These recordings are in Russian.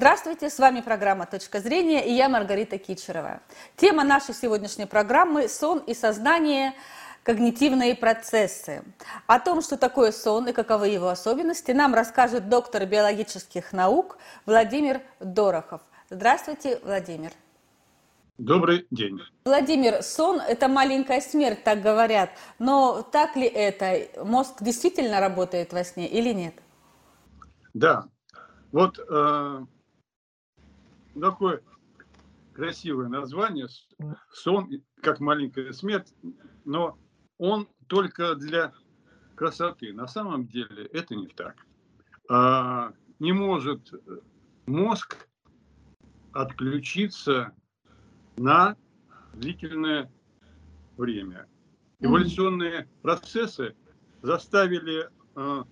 Здравствуйте, с вами программа «Точка зрения» и я Маргарита Кичерова. Тема нашей сегодняшней программы – сон и сознание, когнитивные процессы. О том, что такое сон и каковы его особенности, нам расскажет доктор биологических наук Владимир Дорохов. Здравствуйте, Владимир. Добрый день. Владимир, сон – это маленькая смерть, так говорят. Но так ли это? Мозг действительно работает во сне или нет? Да. Вот э, такое красивое название сон как маленькая смерть, но он только для красоты. На самом деле это не так. А, не может мозг отключиться на длительное время. Эволюционные процессы заставили э,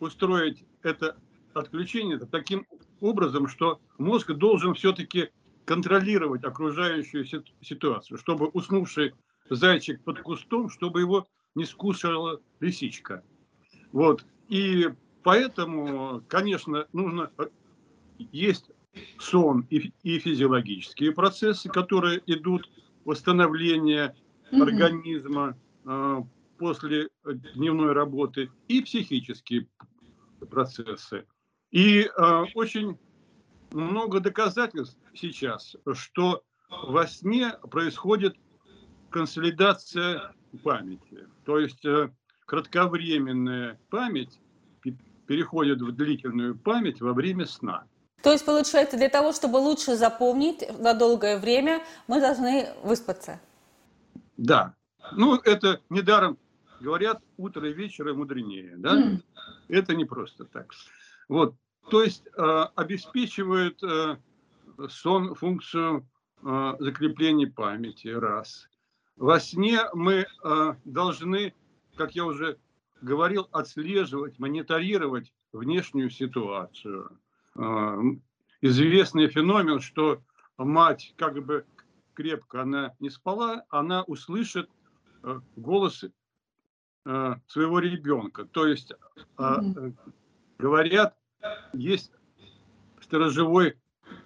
устроить это отключение таким образом, что мозг должен все-таки контролировать окружающую ситуацию, чтобы уснувший зайчик под кустом, чтобы его не скушала лисичка. Вот. И поэтому, конечно, нужно э, есть сон и, и физиологические процессы, которые идут восстановление mm-hmm. организма э, после дневной работы, и психические процессы. И э, очень много доказательств сейчас, что во сне происходит консолидация памяти. То есть э, кратковременная память переходит в длительную память во время сна. То есть, получается, для того, чтобы лучше запомнить на долгое время, мы должны выспаться. Да. Ну, это недаром говорят, утро и вечер мудренее. Да? Mm. Это не просто так. Вот. То есть э, обеспечивает э, сон функцию э, закрепления памяти, раз. Во сне мы должны, как я уже говорил, отслеживать, мониторировать внешнюю ситуацию. Известный феномен, что мать, как бы крепко она не спала, она услышит голос своего ребенка. То есть, говорят, есть сторожевой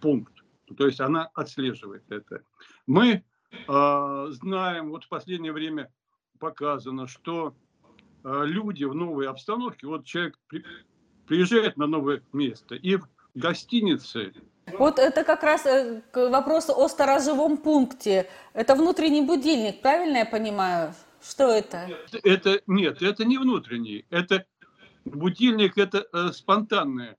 пункт, то есть она отслеживает это. Мы э, знаем, вот в последнее время показано, что э, люди в новой обстановке, вот человек при, приезжает на новое место и в гостинице вот это как раз э, к вопросу о сторожевом пункте. Это внутренний будильник, правильно я понимаю? Что это? Это нет, это не внутренний. Это будильник это э, спонтанный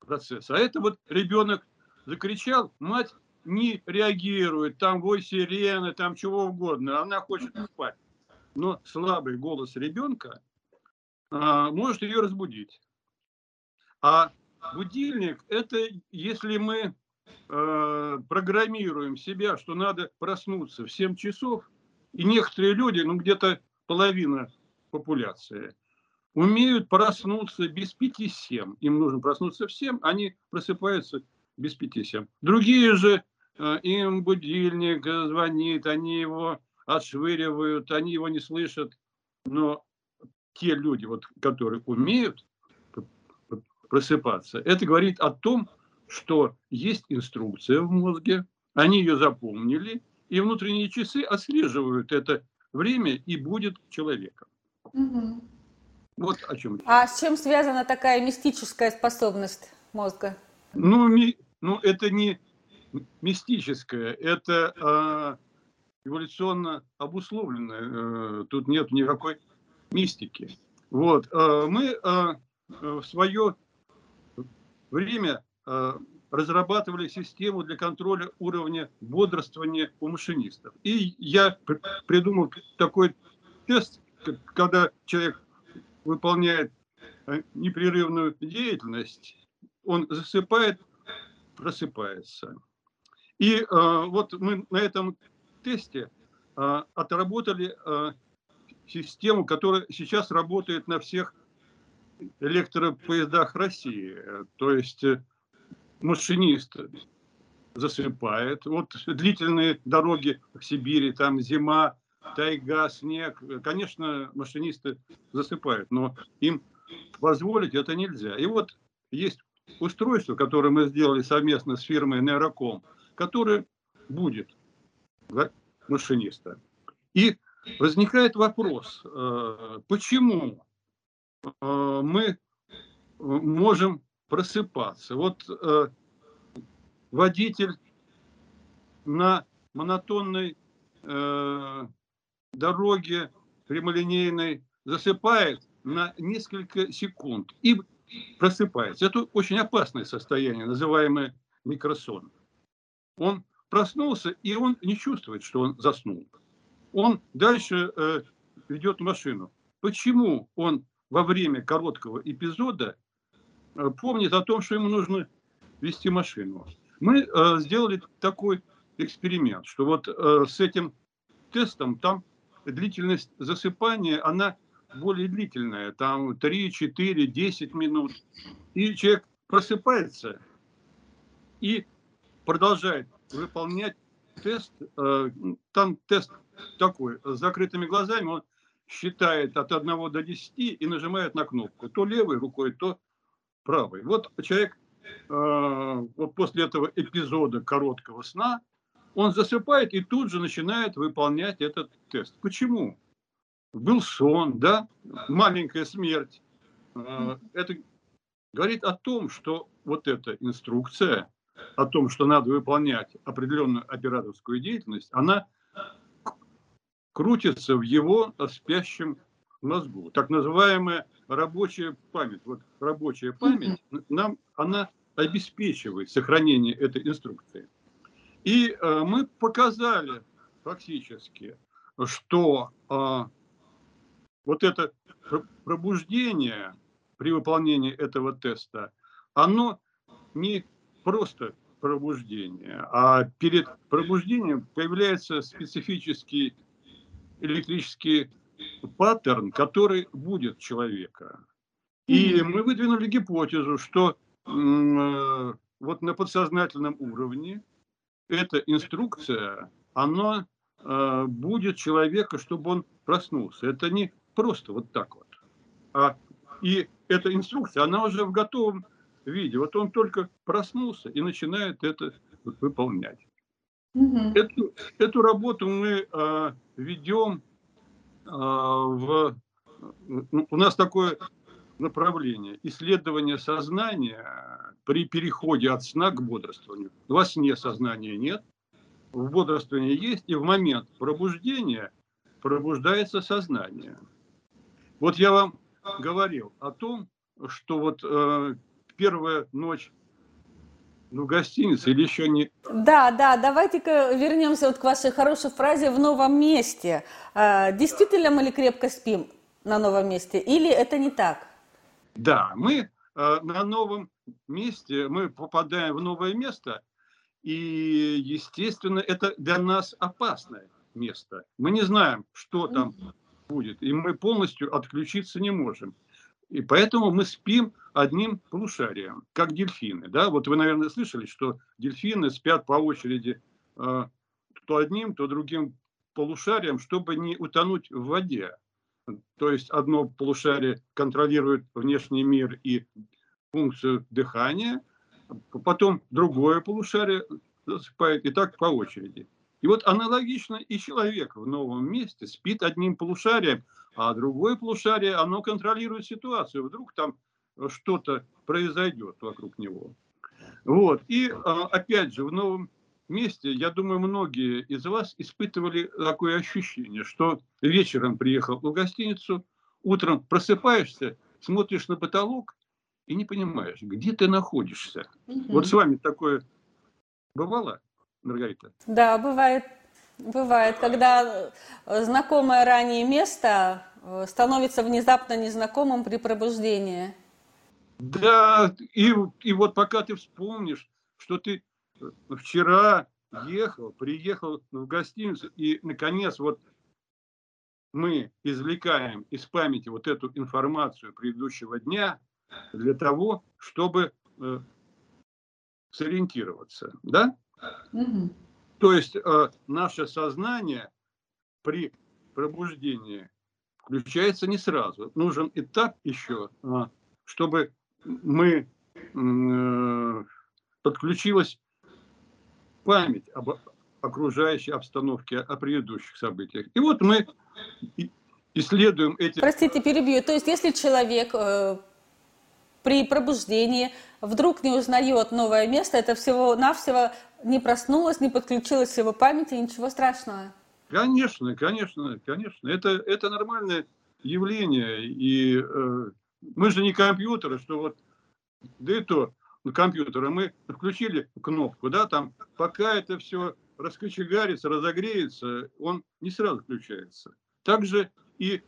процесс. А это вот ребенок закричал, мать не реагирует, там вой сирены, там чего угодно, она хочет спать. Но слабый голос ребенка а, может ее разбудить. А будильник это если мы э, программируем себя, что надо проснуться в 7 часов, и некоторые люди, ну где-то половина популяции, умеют проснуться без пяти семь. Им нужно проснуться в семь, они просыпаются без пяти семь. Другие же, э, им будильник звонит, они его отшвыривают, они его не слышат. Но те люди, вот, которые умеют просыпаться, это говорит о том, что есть инструкция в мозге, они ее запомнили, и внутренние часы отслеживают это время и будет человеком. Угу. Вот о чем. А с чем связана такая мистическая способность мозга? Ну, ми, ну это не мистическое, это э, эволюционно обусловленное. Э, тут нет никакой мистики. Вот. Э, мы э, в свое время э, разрабатывали систему для контроля уровня бодрствования у машинистов. И я придумал такой тест, когда человек выполняет э, непрерывную деятельность, он засыпает, просыпается. И э, вот мы на этом тесте э, отработали э, систему, которая сейчас работает на всех электропоездах России. То есть э, машинист засыпает. Вот длительные дороги в Сибири, там зима, тайга, снег. Конечно, машинисты засыпают, но им позволить это нельзя. И вот есть устройство, которое мы сделали совместно с фирмой Нейроком, которое будет машиниста. И возникает вопрос, э, почему э, мы можем просыпаться. Вот э, водитель на монотонной дороге прямолинейной засыпает на несколько секунд и просыпается. Это очень опасное состояние, называемое микросон. Он проснулся, и он не чувствует, что он заснул. Он дальше э, ведет машину. Почему он во время короткого эпизода э, помнит о том, что ему нужно вести машину? Мы э, сделали такой эксперимент, что вот э, с этим тестом там длительность засыпания, она более длительная, там 3, 4, 10 минут. И человек просыпается и продолжает выполнять тест. Э, там тест такой, с закрытыми глазами он считает от 1 до 10 и нажимает на кнопку. То левой рукой, то правой. Вот человек э, вот после этого эпизода короткого сна, он засыпает и тут же начинает выполнять этот тест. Почему? Был сон, да, маленькая смерть. Э, это говорит о том, что вот эта инструкция – о том, что надо выполнять определенную операторскую деятельность, она крутится в его спящем мозгу. Так называемая рабочая память. Вот рабочая память нам, она обеспечивает сохранение этой инструкции. И э, мы показали фактически, что э, вот это пробуждение при выполнении этого теста, оно не просто пробуждение, а перед пробуждением появляется специфический электрический паттерн, который будет человека. И мы выдвинули гипотезу, что э, вот на подсознательном уровне эта инструкция, она э, будет человека, чтобы он проснулся. Это не просто вот так вот. А, и эта инструкция, она уже в готовом виде. Вот он только проснулся и начинает это выполнять. Угу. Эту, эту работу мы э, ведем э, в... У нас такое направление исследование сознания при переходе от сна к бодрствованию. Во сне сознания нет, в бодрствовании есть, и в момент пробуждения пробуждается сознание. Вот я вам говорил о том, что вот э, первая ночь ну, гостиница или еще не... Да, да, давайте-ка вернемся вот к вашей хорошей фразе «в новом месте». А, действительно мы ли крепко спим на новом месте или это не так? Да, мы а, на новом месте, мы попадаем в новое место, и, естественно, это для нас опасное место. Мы не знаем, что там будет, и мы полностью отключиться не можем. И поэтому мы спим одним полушарием, как дельфины. Да? Вот вы, наверное, слышали, что дельфины спят по очереди э, то одним, то другим полушарием, чтобы не утонуть в воде. То есть одно полушарие контролирует внешний мир и функцию дыхания, потом другое полушарие засыпает, и так по очереди. И вот аналогично и человек в новом месте спит одним полушарием, а другое полушарие, оно контролирует ситуацию. Вдруг там что-то произойдет вокруг него. Вот. И а, опять же, в новом месте, я думаю, многие из вас испытывали такое ощущение, что вечером приехал в гостиницу, утром просыпаешься, смотришь на потолок и не понимаешь, где ты находишься. Угу. Вот с вами такое бывало? Маргарита? Да, бывает. Бывает, когда знакомое ранее место э, становится внезапно незнакомым при пробуждении. Да, и, и вот пока ты вспомнишь, что ты вчера ехал, приехал в гостиницу, и, наконец, вот мы извлекаем из памяти вот эту информацию предыдущего дня для того, чтобы э, сориентироваться, да? Угу. То есть э, наше сознание при пробуждении включается не сразу. Нужен этап еще, э, чтобы мы э, подключилась память об окружающей обстановке, о предыдущих событиях. И вот мы исследуем эти... Простите, перебью. То есть, если человек э, при пробуждении вдруг не узнает новое место, это всего-навсего не проснулось, не подключилось его памяти, ничего страшного? Конечно, конечно, конечно. Это, это нормальное явление. И э, мы же не компьютеры, что вот, да и то, на компьютере мы включили кнопку, да, там, пока это все раскочегарится, разогреется, он не сразу включается. Также и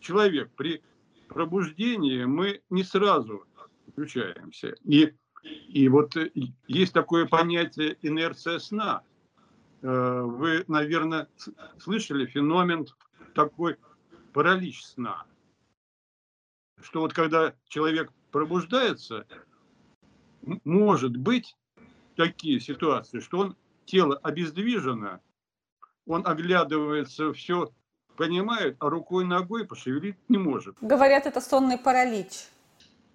человек при пробуждении мы не сразу включаемся. И, и вот есть такое понятие инерция сна. Э, вы, наверное, слышали феномен такой паралич сна. Что вот когда человек пробуждается, может быть такие ситуации, что он тело обездвижено, он оглядывается, все понимает, а рукой ногой пошевелить не может. Говорят, это сонный паралич.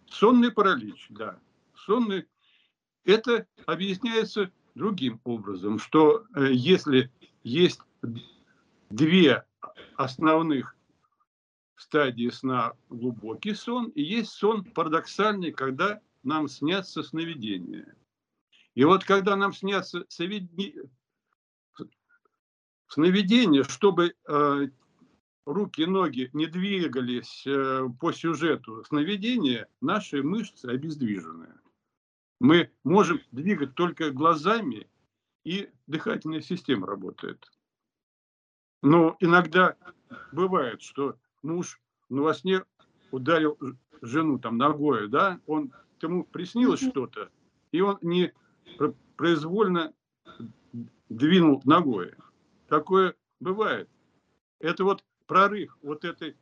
Сонный паралич, да. Сонный. Это объясняется другим образом, что э, если есть две основных стадии сна глубокий сон, и есть сон парадоксальный, когда нам снятся сновидения. И вот когда нам снятся сновидения, чтобы э, руки и ноги не двигались э, по сюжету сновидения, наши мышцы обездвижены. Мы можем двигать только глазами, и дыхательная система работает. Но иногда бывает, что муж ну, во сне ударил жену там ногой, да, он ему приснилось что-то, и он не произвольно двинул ногой. Такое бывает. Это вот прорыв вот этой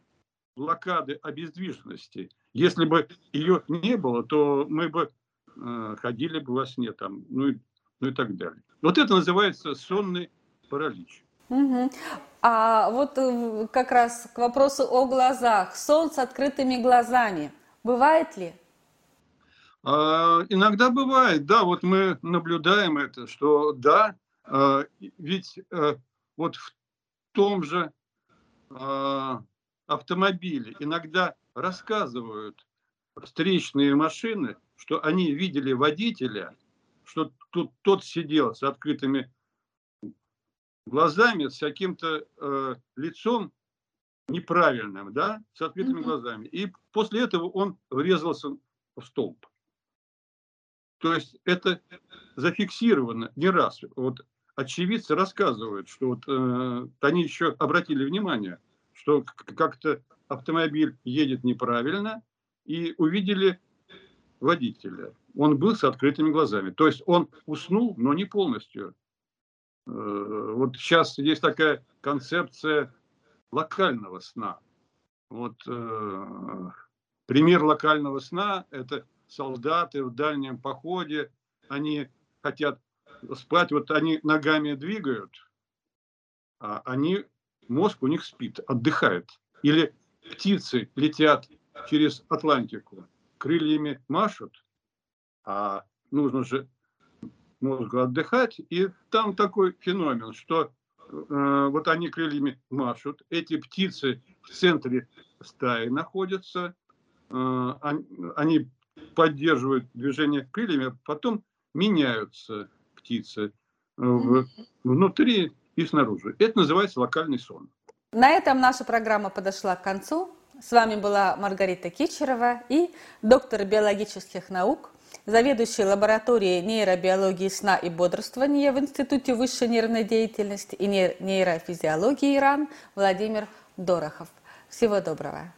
блокады обездвиженности. Если бы ее не было, то мы бы э, ходили бы во сне там, ну и, ну и так далее. Вот это называется сонный паралич. Угу. А вот э, как раз к вопросу о глазах. Сон с открытыми глазами. Бывает ли? А, иногда бывает, да, вот мы наблюдаем это, что да, а, ведь а, вот в том же а, автомобиле иногда рассказывают встречные машины, что они видели водителя, что тут тот сидел с открытыми глазами, с каким-то э, лицом неправильным, да, с открытыми mm-hmm. глазами. И после этого он врезался в столб. То есть это зафиксировано не раз. Вот очевидцы рассказывают, что вот э, они еще обратили внимание, что как-то автомобиль едет неправильно и увидели водителя. Он был с открытыми глазами. То есть он уснул, но не полностью. Э, вот сейчас есть такая концепция локального сна. Вот э, пример локального сна – это солдаты в дальнем походе, они хотят спать, вот они ногами двигают, а они, мозг у них спит, отдыхает. Или птицы летят через Атлантику, крыльями машут, а нужно же мозгу отдыхать. И там такой феномен, что э, вот они крыльями машут, эти птицы в центре стаи находятся, э, они поддерживают движение крыльями, потом меняются птицы в, внутри и снаружи. Это называется локальный сон. На этом наша программа подошла к концу. С вами была Маргарита Кичерова и доктор биологических наук, заведующий лабораторией нейробиологии сна и бодрствования в Институте высшей нервной деятельности и нейрофизиологии ИРАН Владимир Дорохов. Всего доброго.